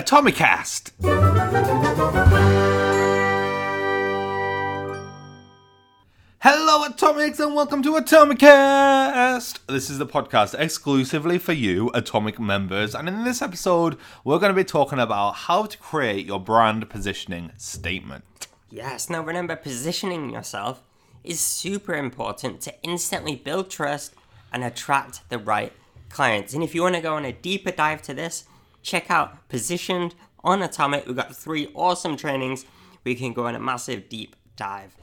Atomicast. Hello, Atomics, and welcome to Atomicast! This is the podcast exclusively for you, Atomic members, and in this episode, we're going to be talking about how to create your brand positioning statement. Yes, now remember, positioning yourself is super important to instantly build trust and attract the right clients. And if you want to go on a deeper dive to this, check out Positioned on Atomic. We've got three awesome trainings. We can go on a massive deep dive.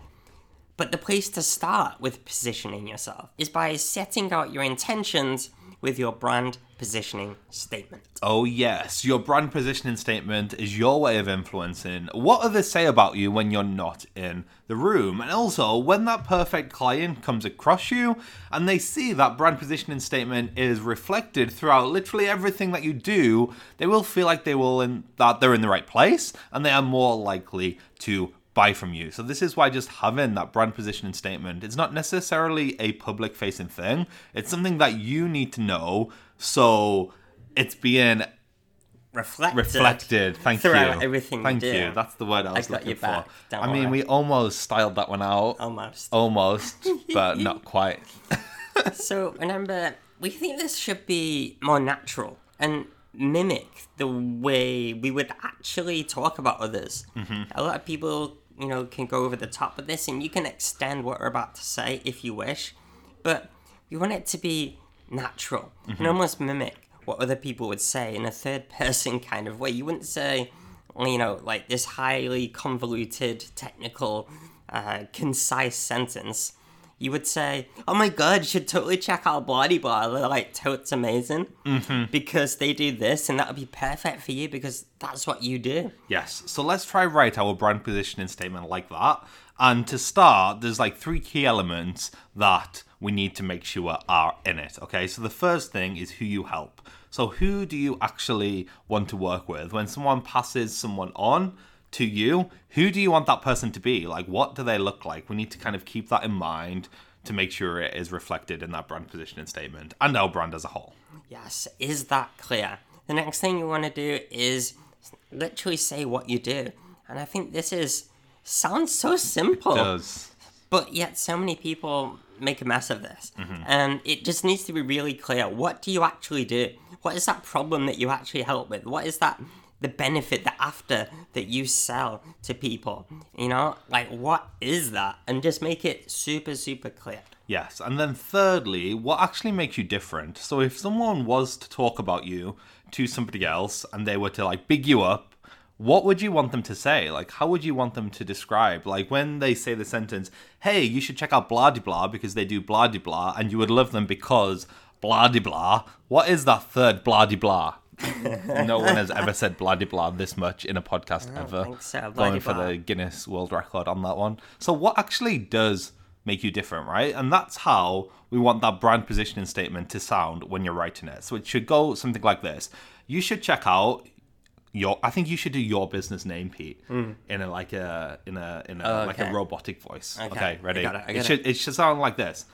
But the place to start with positioning yourself is by setting out your intentions with your brand positioning statement. Oh, yes, your brand positioning statement is your way of influencing what others say about you when you're not in the room. And also, when that perfect client comes across you and they see that brand positioning statement is reflected throughout literally everything that you do, they will feel like they will in, that they're in the right place and they are more likely to buy from you. So this is why just having that brand positioning statement, it's not necessarily a public facing thing. It's something that you need to know so it's being Reflected, reflected. Thank throughout you. everything you Thank do. you. That's the word I was got looking for. don't I mean, worry. we almost styled that one out. Almost. Almost, but not quite. So remember, we think this should be more natural and mimic the way we would actually talk about others. Mm-hmm. A lot of people, you know, can go over the top of this, and you can extend what we're about to say if you wish, but we want it to be natural and almost mimic what other people would say in a third person kind of way. You wouldn't say, you know, like this highly convoluted, technical, uh, concise sentence you would say, "Oh my god, you should totally check out Bloody Blah. They're like totes amazing mm-hmm. because they do this, and that would be perfect for you because that's what you do." Yes. So let's try write our brand positioning statement like that. And to start, there's like three key elements that we need to make sure are in it. Okay. So the first thing is who you help. So who do you actually want to work with? When someone passes someone on to you, who do you want that person to be? Like what do they look like? We need to kind of keep that in mind to make sure it is reflected in that brand positioning statement and our brand as a whole. Yes, is that clear? The next thing you want to do is literally say what you do, and I think this is sounds so simple. Does but yet so many people make a mess of this mm-hmm. and it just needs to be really clear what do you actually do what is that problem that you actually help with what is that the benefit the after that you sell to people you know like what is that and just make it super super clear Yes, and then thirdly, what actually makes you different? So if someone was to talk about you to somebody else and they were to like big you up, what would you want them to say? Like how would you want them to describe? Like when they say the sentence, "Hey, you should check out blah de blah because they do blah de blah and you would love them because blah de blah." What is that third blah de blah? No one has ever said blah de blah this much in a podcast ever. so, uh, Going for the Guinness World Record on that one. So what actually does make you different, right? And that's how we want that brand positioning statement to sound when you're writing it. So it should go something like this. You should check out your I think you should do your business name, Pete, hmm. in a like a in a in a oh, like a robotic voice. Okay, Okay, I ready? it, I got should it should sound like this.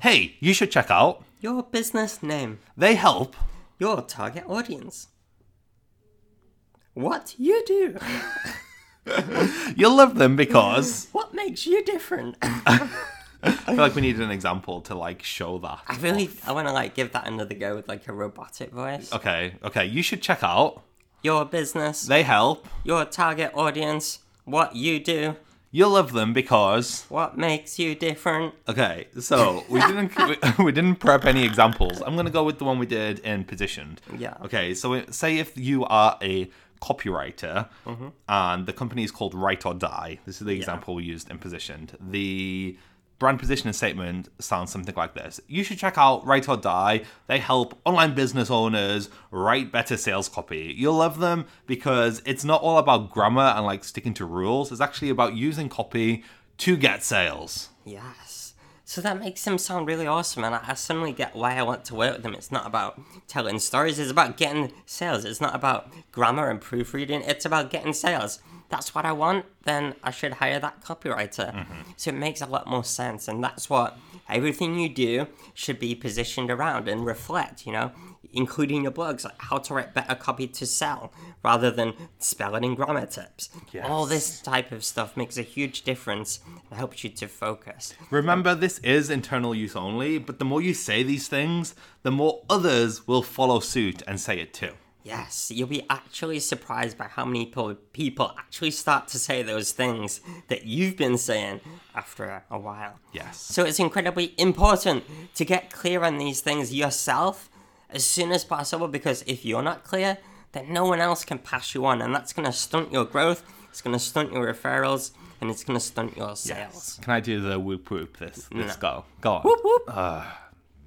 Hey, you should check out. your business name They help your target audience what you do You'll love them because what makes you different I feel like we need an example to like show that. i really i want to like give that another go with like a robotic voice Okay, okay. You should check out. your business They help. your target audience, what you do, You'll love them because. what makes you different. Okay, so we didn't we, we didn't prep any examples. I'm gonna go with the one we did in positioned. Yeah. Okay, so say if you are a copywriter Mm-hmm. and the company is called Write or Die. This is the example we used in positioned. The brand positioning statement sounds something like this. You should check out Write or Die. They help online business owners write better sales copy. You'll love them because it's not all about grammar and like sticking to rules. It's actually about using copy to get sales. Yes. So that makes them sound really awesome, and I, I suddenly get why I want to work with them. It's not about telling stories, it's about getting sales. It's not about grammar and proofreading, it's about getting sales. That's what I want, then I should hire that copywriter. Mm-hmm. So it makes a lot more sense, and that's what everything you do should be positioned around and reflect, you know? including your blogs, like how to write better copy to sell rather than spelling and grammar tips. All this type of stuff makes a huge difference and helps you to focus. Remember, this is internal use only, but the more you say these things, the more others will follow suit and say it too. Yes, you'll be actually surprised by how many people, people actually start to say those things that you've been saying after a while. Yes. So it's incredibly important to get clear on these things yourself as soon as possible because if you're not clear, then no one else can pass you on, and that's going to stunt your growth, it's going to stunt your referrals, and it's going to stunt your sales. Yes. Can I do the whoop whoop this this go? Go on. Whoop whoop. Uh,